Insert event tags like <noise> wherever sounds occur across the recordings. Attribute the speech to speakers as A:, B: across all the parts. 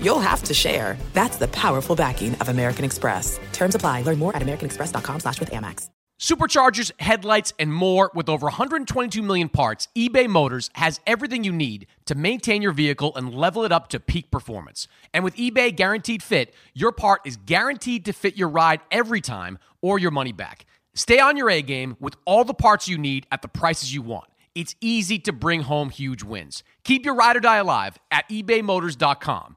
A: you'll have to share. That's the powerful backing of American Express. Terms apply. Learn more at americanexpress.com slash with Amex.
B: Superchargers, headlights, and more with over 122 million parts, eBay Motors has everything you need to maintain your vehicle and level it up to peak performance. And with eBay Guaranteed Fit, your part is guaranteed to fit your ride every time or your money back. Stay on your A game with all the parts you need at the prices you want. It's easy to bring home huge wins. Keep your ride or die alive at ebaymotors.com.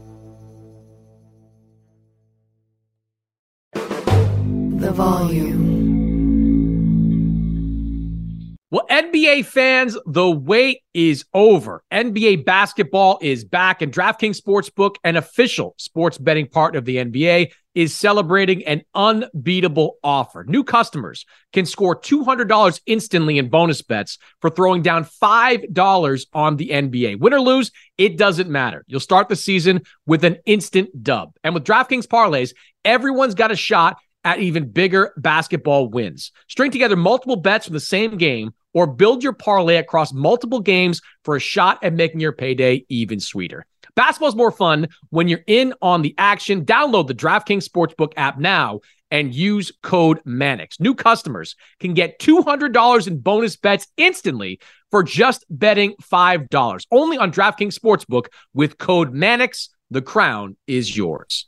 C: The volume.
B: Well, NBA fans, the wait is over. NBA basketball is back, and DraftKings Sportsbook, an official sports betting partner of the NBA, is celebrating an unbeatable offer. New customers can score $200 instantly in bonus bets for throwing down $5 on the NBA. Win or lose, it doesn't matter. You'll start the season with an instant dub. And with DraftKings parlays, everyone's got a shot at even bigger basketball wins. String together multiple bets from the same game or build your parlay across multiple games for a shot at making your payday even sweeter. Basketball's more fun when you're in on the action. Download the DraftKings Sportsbook app now and use code Mannix. New customers can get $200 in bonus bets instantly for just betting $5. Only on DraftKings Sportsbook with code Mannix. The crown is yours.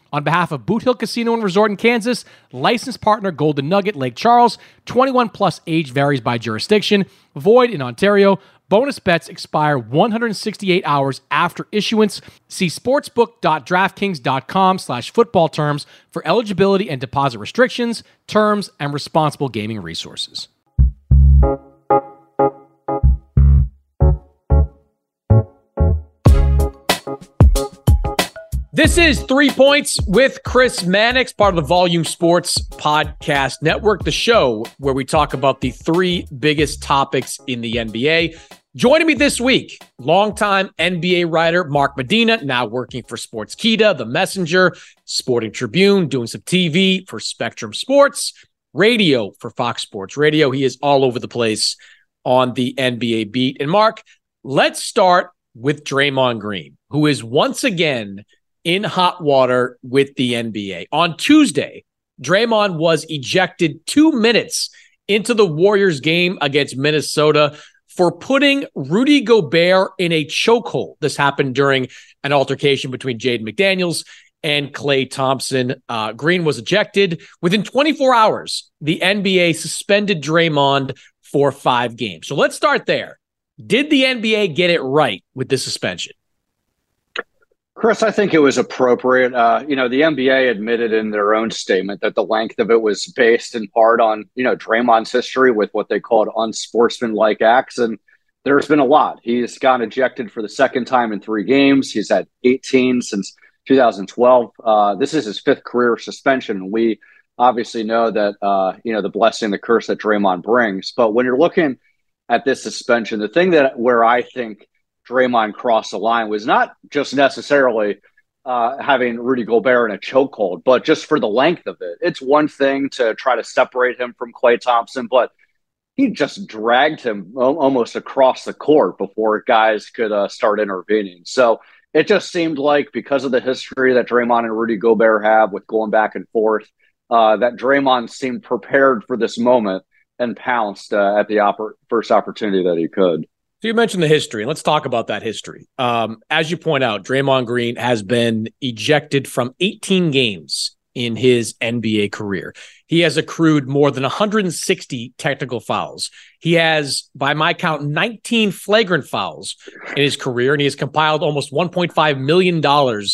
B: On behalf of Boot Hill Casino and Resort in Kansas, licensed partner Golden Nugget Lake Charles, 21 plus age varies by jurisdiction, void in Ontario. Bonus bets expire 168 hours after issuance. See sportsbook.draftkings.com slash football terms for eligibility and deposit restrictions, terms, and responsible gaming resources. This is Three Points with Chris Mannix, part of the Volume Sports Podcast Network, the show where we talk about the three biggest topics in the NBA. Joining me this week, longtime NBA writer Mark Medina, now working for Sportskeeda, The Messenger, Sporting Tribune, doing some TV for Spectrum Sports, radio for Fox Sports Radio. He is all over the place on the NBA beat. And Mark, let's start with Draymond Green, who is once again in hot water with the NBA. On Tuesday, Draymond was ejected two minutes into the Warriors game against Minnesota for putting Rudy Gobert in a chokehold. This happened during an altercation between Jaden McDaniels and Klay Thompson. Uh, Green was ejected. Within 24 hours, the NBA suspended Draymond for five games. So let's start there. Did the NBA get it right with this suspension?
D: Chris, I think it was appropriate. Uh, you know, the NBA admitted in their own statement that the length of it was based in part on, you know, Draymond's history with what they called unsportsmanlike acts. And there's been a lot. He's gotten ejected for the second time in three games. He's had 18 since 2012. Uh, this is his fifth career suspension. We obviously know that, uh, you know, the blessing, the curse that Draymond brings. But when you're looking at this suspension, the thing that where I think Draymond crossed the line was not just necessarily uh, having Rudy Gobert in a chokehold, but just for the length of it. It's one thing to try to separate him from Klay Thompson, but he just dragged him almost across the court before guys could uh, start intervening. So it just seemed like because of the history that Draymond and Rudy Gobert have with going back and forth, uh, that Draymond seemed prepared for this moment and pounced uh, at the first opportunity that he could.
B: So you mentioned the history, and let's talk about that history. Um, as you point out, Draymond Green has been ejected from 18 games in his NBA career. He has accrued more than 160 technical fouls. He has, by my count, 19 flagrant fouls in his career, and he has compiled almost $1.5 million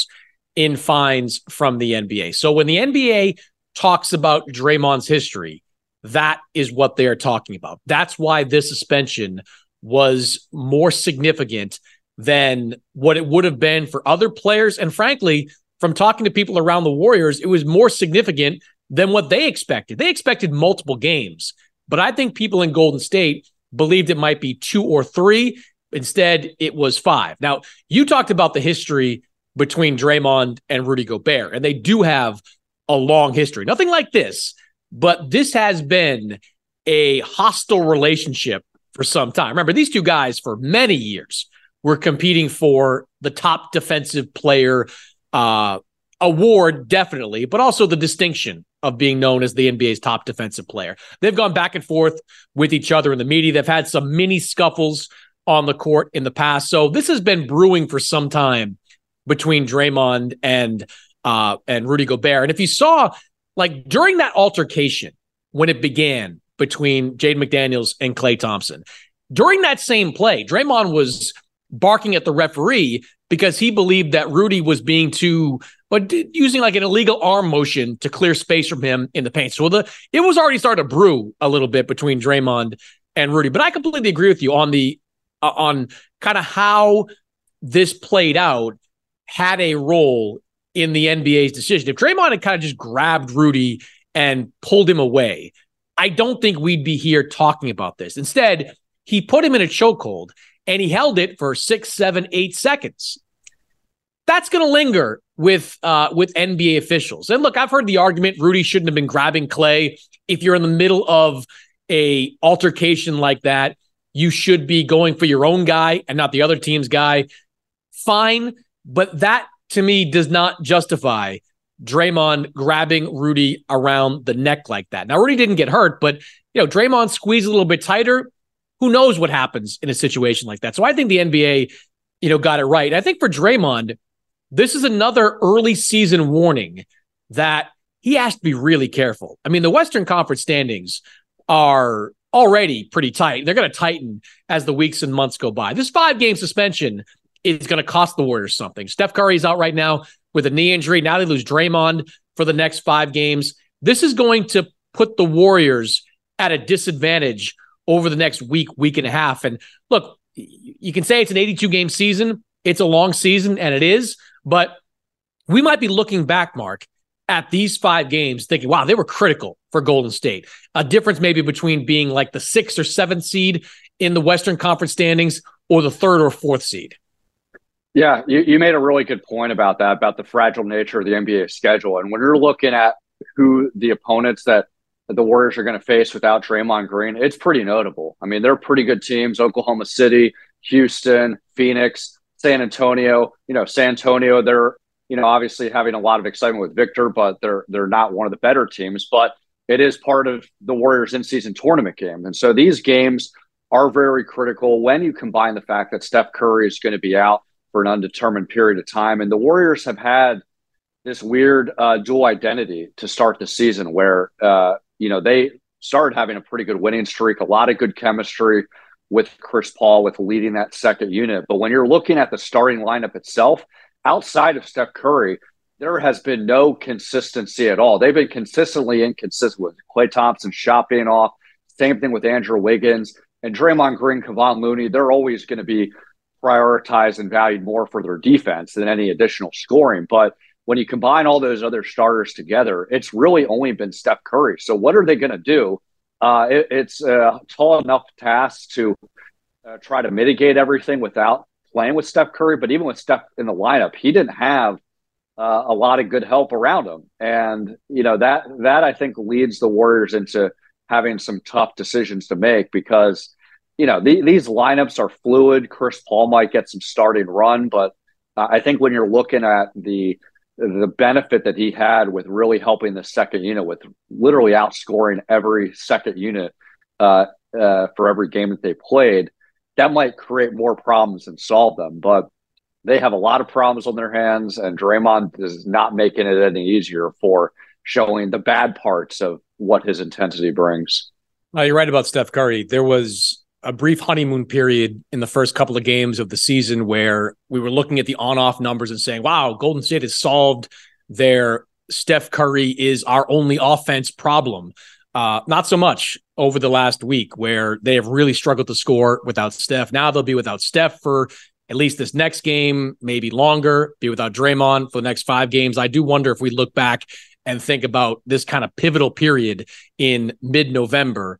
B: in fines from the NBA. So when the NBA talks about Draymond's history, that is what they are talking about. That's why this suspension was more significant than what it would have been for other players. And frankly, from talking to people around the Warriors, it was more significant than what they expected. They expected multiple games, but I think people in Golden State believed it might be two or three. Instead, it was five. Now, you talked about the history between Draymond and Rudy Gobert, and they do have a long history. Nothing like this, but this has been a hostile relationship for some time. Remember, these two guys for many years were competing for the top defensive player uh, award, definitely, but also the distinction of being known as the NBA's top defensive player. They've gone back and forth with each other in the media. They've had some mini scuffles on the court in the past. So this has been brewing for some time between Draymond and uh, and Rudy Gobert. And if you saw, like during that altercation when it began, between Jaden McDaniels and Klay Thompson. During that same play, Draymond was barking at the referee because he believed that Rudy was being too, but using like an illegal arm motion to clear space from him in the paint. So the it was already starting to brew a little bit between Draymond and Rudy. But I completely agree with you on the uh, on kind of how this played out had a role in the NBA's decision. If Draymond had kind of just grabbed Rudy and pulled him away, I don't think we'd be here talking about this. Instead, he put him in a chokehold and he held it for six, seven, eight seconds. That's going to linger with uh, with NBA officials. And look, I've heard the argument Rudy shouldn't have been grabbing Klay. If you're in the middle of a altercation like that, you should be going for your own guy and not the other team's guy. Fine, but that to me does not justify Draymond grabbing Rudy around the neck like that. Now, Rudy didn't get hurt, but you know, Draymond squeezed a little bit tighter. Who knows what happens in a situation like that? So I think the NBA, you know, got it right. I think for Draymond, this is another early season warning that he has to be really careful. I mean, the Western Conference standings are already pretty tight. They're going to tighten as the weeks and months go by. This five game suspension is going to cost the Warriors something. Steph Curry's out right now with a knee injury. Now they lose Draymond for the next five games. This is going to put the Warriors at a disadvantage over the next week, week and a half. And look, you can say it's an 82 game season. It's a long season, and it is, but we might be looking back, Mark, at these five games thinking, wow, they were critical for Golden State. A difference maybe between being like the sixth or seventh seed in the Western Conference standings or the third or fourth seed.
D: Yeah, you, you made a really good point about that, about the fragile nature of the NBA schedule. And when you're looking at who the opponents that the Warriors are going to face without Draymond Green, it's pretty notable. I mean, they're pretty good teams Oklahoma City, Houston, Phoenix, San Antonio. You know, San Antonio, they're, you know, obviously having a lot of excitement with Victor, but they're they're not one of the better teams. But it is part of the Warriors in season tournament game. And so these games are very critical when you combine the fact that Steph Curry is going to be out for an undetermined period of time. And the Warriors have had this weird uh, dual identity to start the season where, uh, you know, they started having a pretty good winning streak, a lot of good chemistry with Chris Paul with leading that second unit. But when you're looking at the starting lineup itself, outside of Steph Curry, there has been no consistency at all. They've been consistently inconsistent with Klay Thompson shot being off. Same thing with Andrew Wiggins and Draymond Green, Kevon Looney. They're always going to be prioritized and valued more for their defense than any additional scoring. But when you combine all those other starters together, it's really only been Steph Curry. So what are they going to do? Uh, it, it's a tall enough task to uh, try to mitigate everything without playing with Steph Curry. But even with Steph in the lineup, he didn't have uh, a lot of good help around him, and you know that that I think leads the Warriors into having some tough decisions to make because you know, the, these lineups are fluid. Chris Paul might get some starting run, but I think when you're looking at the the benefit that he had with really helping the second unit with literally outscoring every second unit uh, uh, for every game that they played, that might create more problems than solve them. But they have a lot of problems on their hands, and Draymond is not making it any easier for showing the bad parts of what his intensity brings.
B: Uh, you're right about Steph Curry. There was a brief honeymoon period in the first couple of games of the season where we were looking at the on-off numbers and saying, "Wow, Golden State has solved their Steph Curry is our only offense problem." Uh, not so much over the last week, where they have really struggled to score without Steph. Now they'll be without Steph for at least this next game, maybe longer. Be without Draymond for the next five games. I do wonder if we look back and think about this kind of pivotal period in mid-November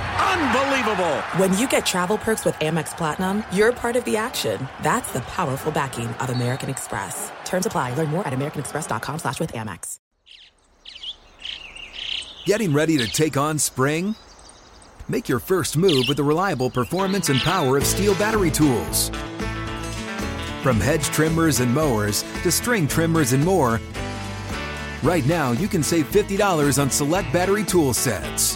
E: Unbelievable.
A: When you get travel perks with Amex Platinum, you're part of the action. That's the powerful backing of American Express. Terms apply. Learn more at americanexpress.com slash with Amex.
F: Getting ready to take on spring? Make your first move with the reliable performance and power of STIHL battery tools. From hedge trimmers and mowers to string trimmers and more, Right now, you can save $50 on select battery tool sets.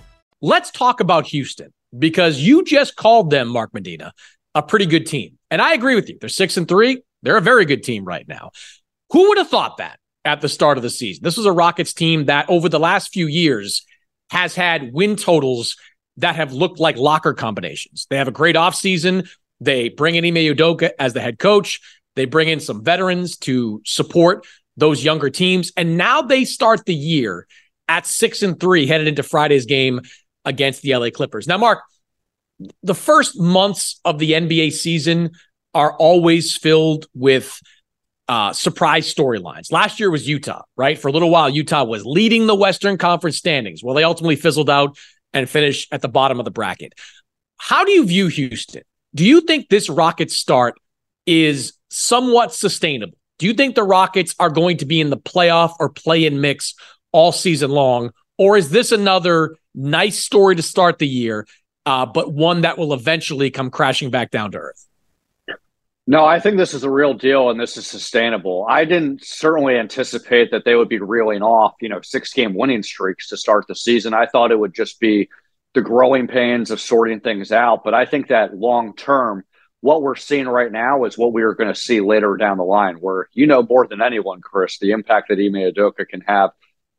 B: Let's talk about Houston because you just called them, Mark Medina, a pretty good team. And I agree with you. They're six and three. They're a very good team right now. Who would have thought that at the start of the season? This was a Rockets team that over the last few years has had win totals that have looked like locker combinations. They have a great offseason. They bring in Ime Udoka as the head coach. They bring in some veterans to support those younger teams. And now they start the year at six and three, headed into Friday's game against the LA Clippers. Now, Mark, the first months of the NBA season are always filled with uh, surprise storylines. Last year was Utah, right? For a little while, Utah was leading the Western Conference standings. Well, they ultimately fizzled out and finished at the bottom of the bracket. How do you view Houston? Do you think this Rockets start is somewhat sustainable. Do you think the Rockets are going to be in the playoff or play in mix all season long? Or is this another nice story to start the year, uh, but one that will eventually come crashing back down to earth?
D: No, I think this is a real deal and this is sustainable. I didn't certainly anticipate that they would be reeling off, you know, six game winning streaks to start the season. I thought it would just be the growing pains of sorting things out. But I think that long term, what we're seeing right now is what we are going to see later down the line, where you know more than anyone, Chris, the impact that Ime Udoka can have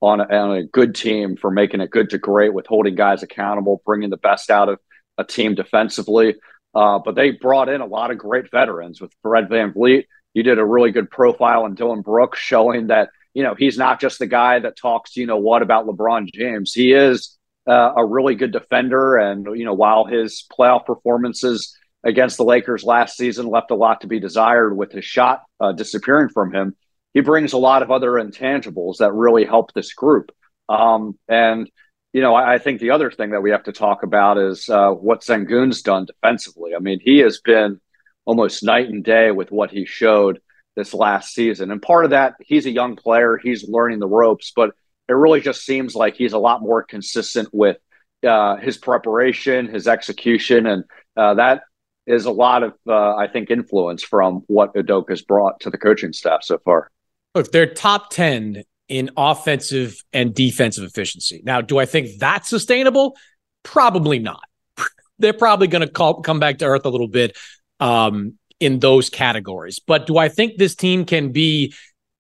D: on a, on a good team for making it good to great with holding guys accountable, bringing the best out of a team defensively. Uh, but they brought in a lot of great veterans with Fred VanVleet. You did a really good profile on Dillon Brooks, showing that you know he's not just the guy that talks, you know, what about LeBron James. He is uh, a really good defender, and you know, while his playoff performances against the Lakers last season left a lot to be desired with his shot uh, disappearing from him. He brings a lot of other intangibles that really help this group. Um, and you know, I, I, think the other thing that we have to talk about is uh, what Sengun's done defensively. I mean, he has been almost night and day with what he showed this last season. And part of that, he's a young player, he's learning the ropes, but it really just seems like he's a lot more consistent with uh, his preparation, his execution, and uh, that is a lot of, uh, I think, influence from what Udoka's brought to the coaching staff so far.
B: Look, they're top 10 in offensive and defensive efficiency. Now, do I think that's sustainable? Probably not. <laughs> they're probably going to come back to earth a little bit um, in those categories. But do I think this team can be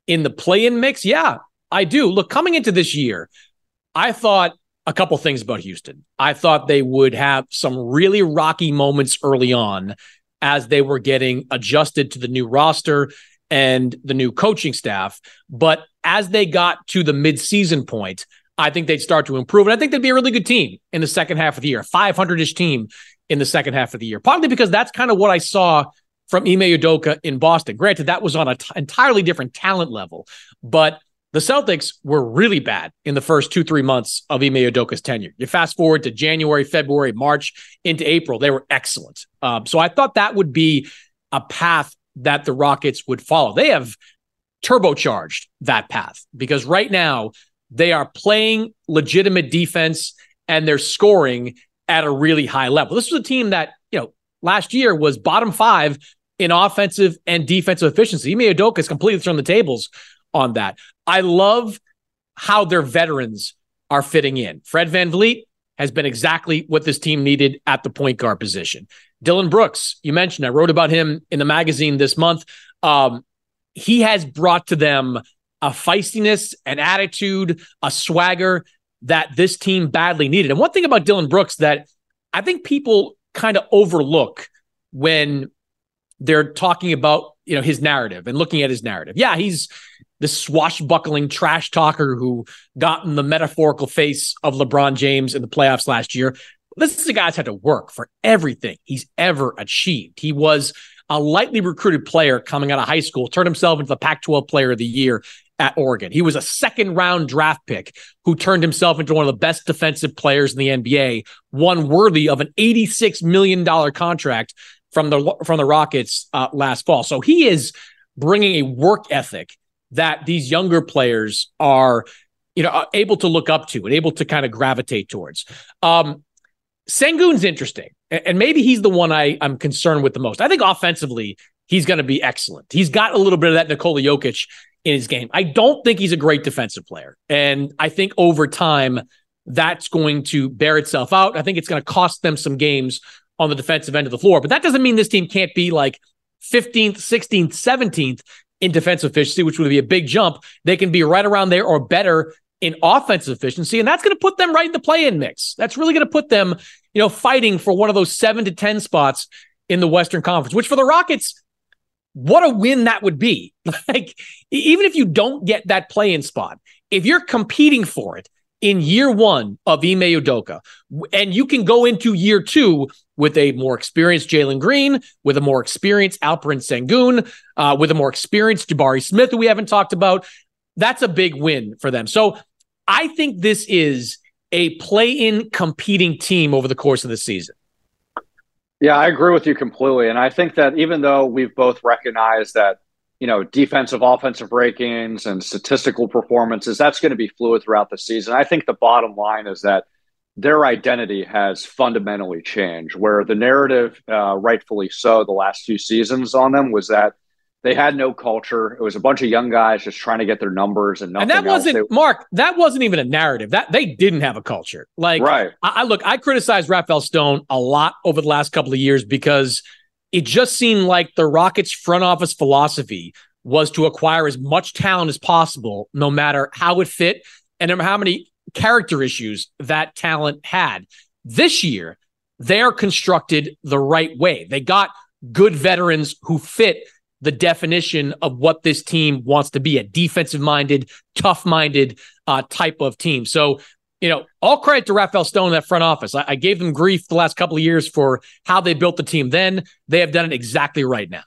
B: in the play in mix? Yeah, I do. Look, coming into this year, I thought a couple things about Houston. I thought they would have some really rocky moments early on as they were getting adjusted to the new roster and the new coaching staff. But as they got to the midseason point, I think they'd start to improve. And I think they'd be a really good team in the second half of the year, 500 ish team in the second half of the year, partly because that's kind of what I saw from Ime Udoka in Boston. Granted, that was on an t- entirely different talent level, but the Celtics were really bad in the first two, three months of Ime Udoka's tenure. You fast forward to January, February, March, into April, they were excellent. Um, so I thought that would be a path that the Rockets would follow. They have turbocharged that path because right now they are playing legitimate defense and they're scoring at a really high level. This was a team that, you know, last year was bottom five in offensive and defensive efficiency. Ime has completely turned the tables on that. I love how their veterans are fitting in. Fred Van VanVleet has been exactly what this team needed at the point guard position. Dillon Brooks, you mentioned, I wrote about him in the magazine this month. Um, he has brought to them a feistiness, an attitude, a swagger that this team badly needed. And one thing about Dillon Brooks that I think people kind of overlook when they're talking about you know his narrative and looking at his narrative. Yeah, he's the swashbuckling trash talker who got in the metaphorical face of LeBron James in the playoffs last year. This is a guy that's had to work for everything he's ever achieved. He was a lightly recruited player coming out of high school, turned himself into the Pac 12 player of the year at Oregon. He was a second round draft pick who turned himself into one of the best defensive players in the NBA, one worthy of an $86 million contract from the from the Rockets uh, last fall. So he is bringing a work ethic that these younger players are, you know, able to look up to and able to kind of gravitate towards. Um, Sengun's interesting, and maybe he's the one I, I'm concerned with the most. I think offensively, he's going to be excellent. He's got a little bit of that Nikola Jokic in his game. I don't think he's a great defensive player. And I think over time, that's going to bear itself out. I think it's going to cost them some games on the defensive end of the floor. But that doesn't mean this team can't be like 15th, 16th, 17th in defensive efficiency, which would be a big jump. They can be right around there or better in offensive efficiency. And that's going to put them right in the play in mix. That's really going to put them, you know, fighting for one of those seven to 10 spots in the Western Conference, which for the Rockets, what a win that would be. <laughs> Like, even if you don't get that play in spot, if you're competing for it in year one of Ime Udoka, and you can go into year two with a more experienced Jalen Green, with a more experienced Alperen Sengun, uh, with a more experienced Jabari Smith, who we haven't talked about, that's a big win for them. So I think this is a play in competing team over the course of the season.
D: Yeah, I agree with you completely. And I think that even though we've both recognized that, you know, defensive, offensive rankings and statistical performances, that's going to be fluid throughout the season. I think the bottom line is that their identity has fundamentally changed, where the narrative, uh, rightfully so, the last two seasons on them was that they had no culture. It was a bunch of young guys just trying to get their numbers and nothing.
B: And that wasn't
D: they,
B: Mark. That wasn't even a narrative. That they didn't have a culture. Like,
D: right?
B: I, I look. I criticized Rafael Stone a lot over the last couple of years because it just seemed like the Rockets front office philosophy was to acquire as much talent as possible, no matter how it fit and how many character issues that talent had. This year, they're constructed the right way. They got good veterans who fit the definition of what this team wants to be a defensive minded, tough minded uh, type of team. So, you know, all credit to Rafael Stone in that front office. I, I gave them grief the last couple of years for how they built the team then. They have done it exactly right now.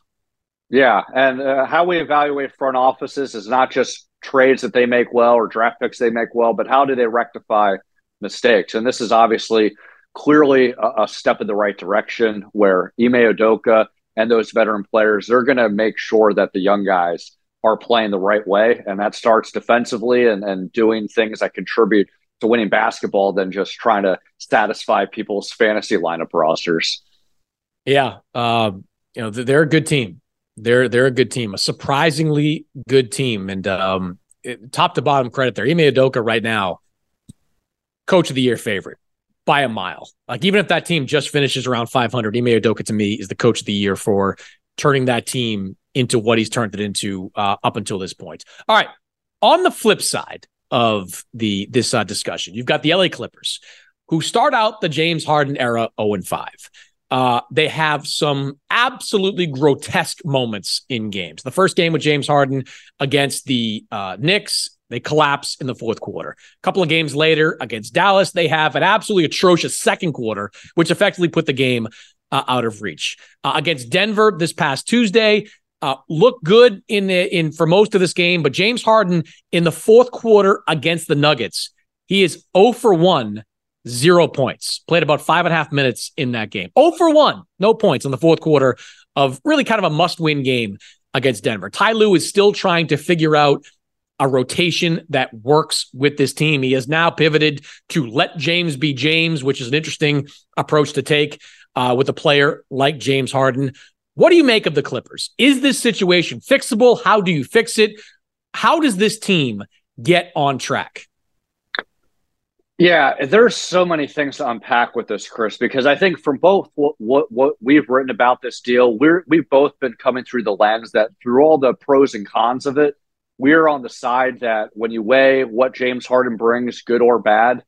D: Yeah. And uh, how we evaluate front offices is not just trades that they make well or draft picks they make well, but how do they rectify mistakes. And this is obviously clearly a, a step in the right direction where Ime Udoka and those veteran players, they're going to make sure that the young guys are playing the right way. And that starts defensively and, and doing things that contribute to winning basketball than just trying to satisfy people's fantasy lineup rosters.
B: Yeah. Um, you know, they're a good team. They're they're a good team, a surprisingly good team. And um, top to bottom credit there. Ime Udoka right now, coach of the year favorite by a mile. Like even if that team just finishes around 500, Ime Udoka to me is the coach of the year for turning that team into what he's turned it into uh, up until this point. All right. On the flip side of the this uh, discussion, you've got the LA Clippers, who start out the James Harden era 0 and 5. Uh, they have some absolutely grotesque moments in games. The first game with James Harden against the uh, Knicks, they collapse in the fourth quarter. A couple of games later against Dallas, they have an absolutely atrocious second quarter, which effectively put the game uh, out of reach. Uh, against Denver this past Tuesday, uh, looked good in the, in for most of this game, but James Harden in the fourth quarter against the Nuggets, he is 0 for 1 zero points. Played about five and a half minutes in that game. Oh for one, no points in the fourth quarter of really kind of a must win game against Denver. Ty is still trying to figure out a rotation that works with this team. He has now pivoted to let James be James, which is an interesting approach to take uh, with a player like James Harden. What do you make of the Clippers? Is this situation fixable? How do you fix it? How does this team get on track?
D: Yeah, there's so many things to unpack with this, Chris, because I think from both what, what, what we've written about this deal, we're we've both been coming through the lens that through all the pros and cons of it, we're on the side that when you weigh what James Harden brings, good or bad,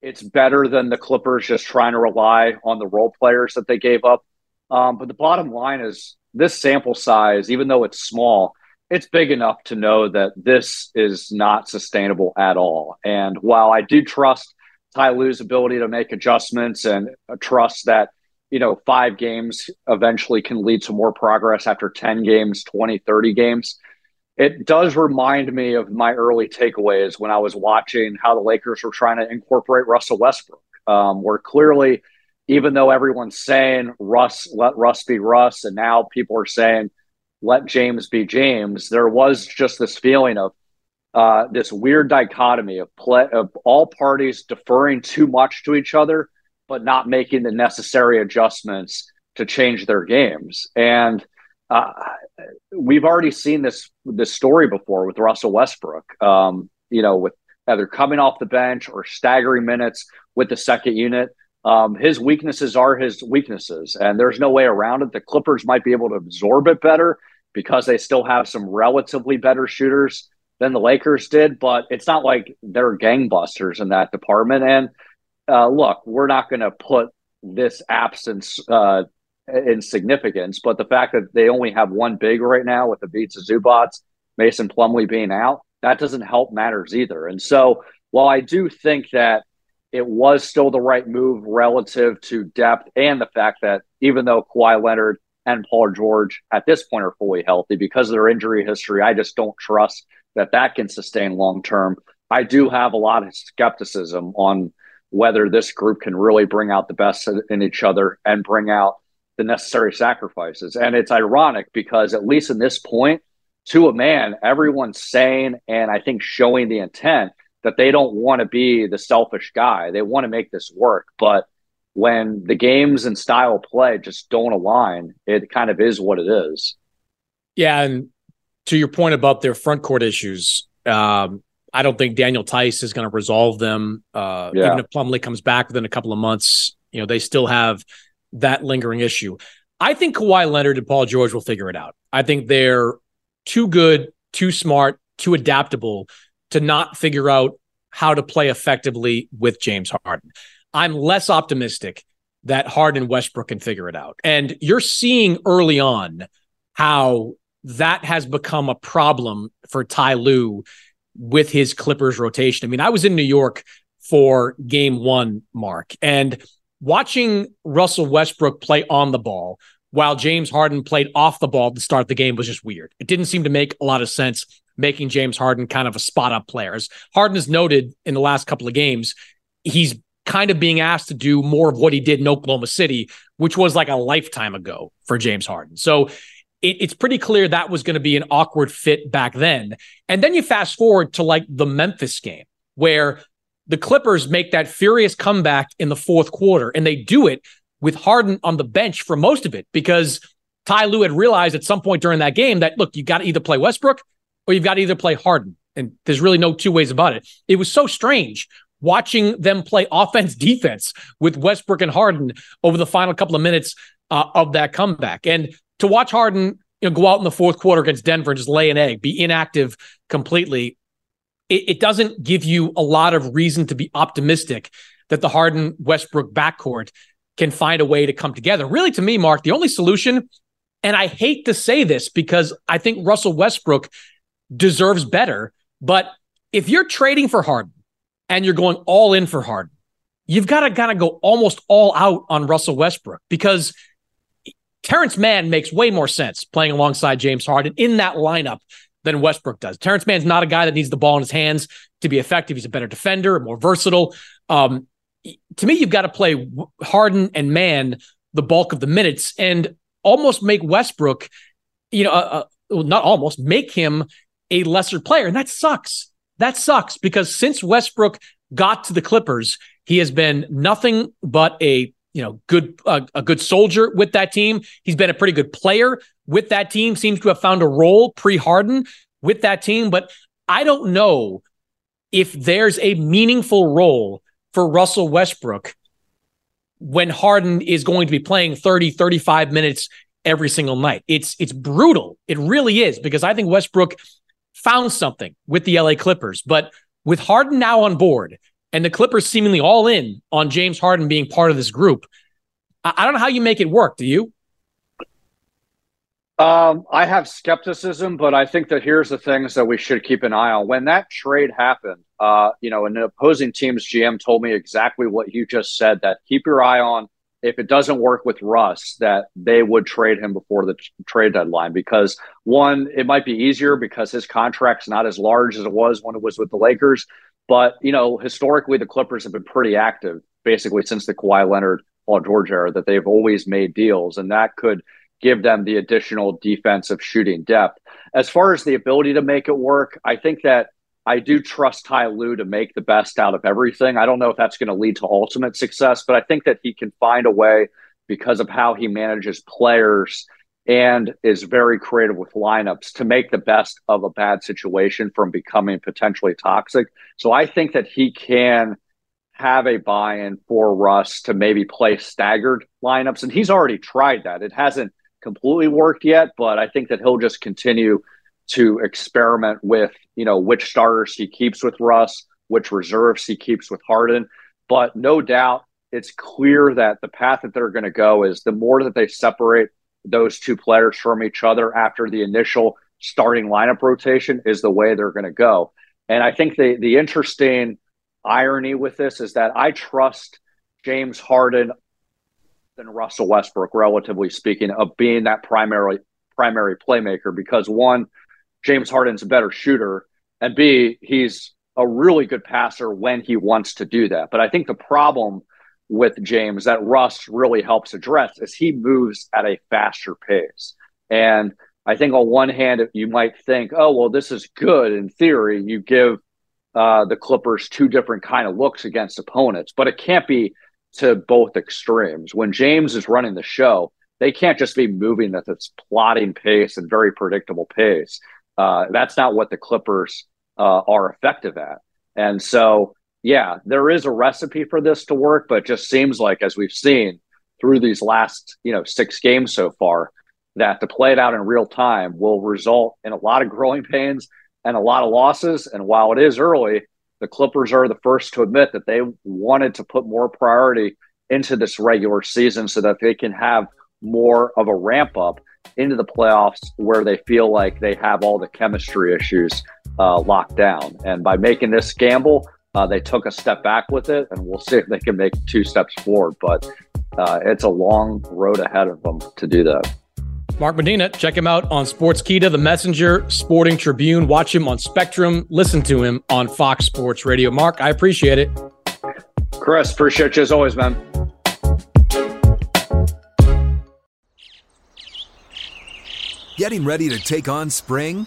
D: it's better than the Clippers just trying to rely on the role players that they gave up. Um, but the bottom line is this sample size, even though it's small, it's big enough to know that this is not sustainable at all. And while I do trust Ty Lue's ability to make adjustments and trust that, you know, five games eventually can lead to more progress after 10 games, 20, 30 games, it does remind me of my early takeaways when I was watching how the Lakers were trying to incorporate Russell Westbrook, um, where clearly, even though everyone's saying Russ, let Russ be Russ, and now people are saying, let James be James, there was just this feeling of uh, this weird dichotomy of play of all parties deferring too much to each other, but not making the necessary adjustments to change their games. And uh, we've already seen this this story before with Russell Westbrook. Um, you know, with either coming off the bench or staggering minutes with the second unit. Um, his weaknesses are his weaknesses, and there's no way around it. The Clippers might be able to absorb it better because they still have some relatively better shooters than the Lakers did, but it's not like they're gangbusters in that department. And uh, look, we're not going to put this absence uh, in significance, but the fact that they only have one big right now with the beats of Zubac, Mason Plumlee being out, that doesn't help matters either. And so while I do think that it was still the right move relative to depth and the fact that even though Kawhi Leonard and Paul George at this point are fully healthy because of their injury history, I just don't trust that that can sustain long term. I do have a lot of skepticism on whether this group can really bring out the best in each other and bring out the necessary sacrifices. And it's ironic because, at least in this point, to a man, everyone's saying and I think showing the intent that they don't want to be the selfish guy. They want to make this work. But when the games and style play just don't align, it kind of is what it is.
B: Yeah. And to your point about their front court issues, um, I don't think Daniel Theis is going to resolve them. Uh, yeah. Even if Plumlee comes back within a couple of months, you know, they still have that lingering issue. I think Kawhi Leonard and Paul George will figure it out. I think they're too good, too smart, too adaptable to not figure out how to play effectively with James Harden. I'm less optimistic that Harden Westbrook can figure it out. And you're seeing early on how that has become a problem for Ty Lue with his Clippers rotation. I mean, I was in New York for game one, Mark, and watching Russell Westbrook play on the ball while James Harden played off the ball to start the game was just weird. It didn't seem to make a lot of sense making James Harden kind of a spot up player. As Harden has noted in the last couple of games, he's kind of being asked to do more of what he did in Oklahoma City, which was like a lifetime ago for James Harden. So it, it's pretty clear that was going to be an awkward fit back then. And then you fast forward to like the Memphis game where the Clippers make that furious comeback in the fourth quarter, and they do it with Harden on the bench for most of it because Ty Lue had realized at some point during that game that look, you got to either play Westbrook or you've got to either play Harden. And there's really no two ways about it. It was so strange watching them play <laughs> offense defense with Westbrook and Harden over the final couple of minutes uh, of that comeback. And to watch Harden you know, go out in the fourth quarter against Denver and just lay an egg, be inactive completely, it, it doesn't give you a lot of reason to be optimistic that the Harden Westbrook backcourt can find a way to come together. Really, to me, Mark, the only solution, and I hate to say this because I think Russell Westbrook deserves better, but if you're trading for Harden and you're going all in for Harden, you've got to kind of go almost all out on Russell Westbrook because Terance Mann makes way more sense playing alongside James Harden in that lineup than Westbrook does. Terance Mann's not a guy that needs the ball in his hands to be effective. He's a better defender, more versatile. Um, to me, you've got to play Harden and Mann the bulk of the minutes and almost make Westbrook, you know, uh, uh, not almost make him a lesser player. And that sucks. That sucks because since Westbrook got to the Clippers, he has been nothing but a you know good uh, a good soldier with that team. He's been a pretty good player with that team. Seems to have found a role pre Harden with that team, but I don't know if there's a meaningful role for Russell Westbrook when Harden is going to be playing 30 35 minutes every single night. It's it's brutal. It really is because I think Westbrook found something with the LA Clippers. But with Harden now on board and the Clippers seemingly all in on James Harden being part of this group, I don't know how you make it work. Do you?
D: Um, I have skepticism, but I think that here's the things that we should keep an eye on. When that trade happened, uh, you know, an opposing team's GM told me exactly what you just said that keep your eye on if it doesn't work with Russ, that they would trade him before the trade deadline because one, it might be easier because his contract's not as large as it was when it was with the Lakers. But you know, historically, the Clippers have been pretty active, basically since the Kawhi Leonard, Paul George era, that they've always made deals, and that could give them the additional defensive shooting depth. As far as the ability to make it work, I think that I do trust Ty Lue to make the best out of everything. I don't know if that's going to lead to ultimate success, but I think that he can find a way because of how he manages players and is very creative with lineups to make the best of a bad situation from becoming potentially toxic. So I think that he can have a buy-in for Russ to maybe play staggered lineups and he's already tried that. It hasn't completely worked yet, but I think that he'll just continue to experiment with, you know, which starters he keeps with Russ, which reserves he keeps with Harden. But no doubt it's clear that the path that they're going to go is the more that they separate those two players from each other after the initial starting lineup rotation is the way they're going to go. And I think the the interesting irony with this is that I trust James Harden than Russell Westbrook, relatively speaking, of being that primary primary playmaker because one, James Harden's a better shooter, and B, he's a really good passer when he wants to do that. But I think the problem with James that Russ really helps address is he moves at a faster pace. And I think on one hand, you might think, oh, well, this is good in theory. You give uh, the Clippers two different kind of looks against opponents, but it can't be to both extremes. When James is running the show, they can't just be moving at this plotting pace and very predictable pace. Uh, that's not what the Clippers uh, are effective at. And so, yeah, there is a recipe for this to work, but just seems like, as we've seen through these last, you know, six games so far, that to play it out in real time will result in a lot of growing pains and a lot of losses. And while it is early, the Clippers are the first to admit that they wanted to put more priority into this regular season so that they can have more of a ramp up into the playoffs where they feel like they have all the chemistry issues uh, locked down. And by making this gamble, uh, they took a step back with it, and we'll see if they can make two steps forward. But uh, it's a long road ahead of them to do that.
B: Mark Medina, check him out on Sports Sportskeeda, The Messenger, Sporting Tribune. Watch him on Spectrum. Listen to him on Fox Sports Radio. Mark, I appreciate it.
D: Chris, appreciate you as always, man.
F: Getting ready to take on spring?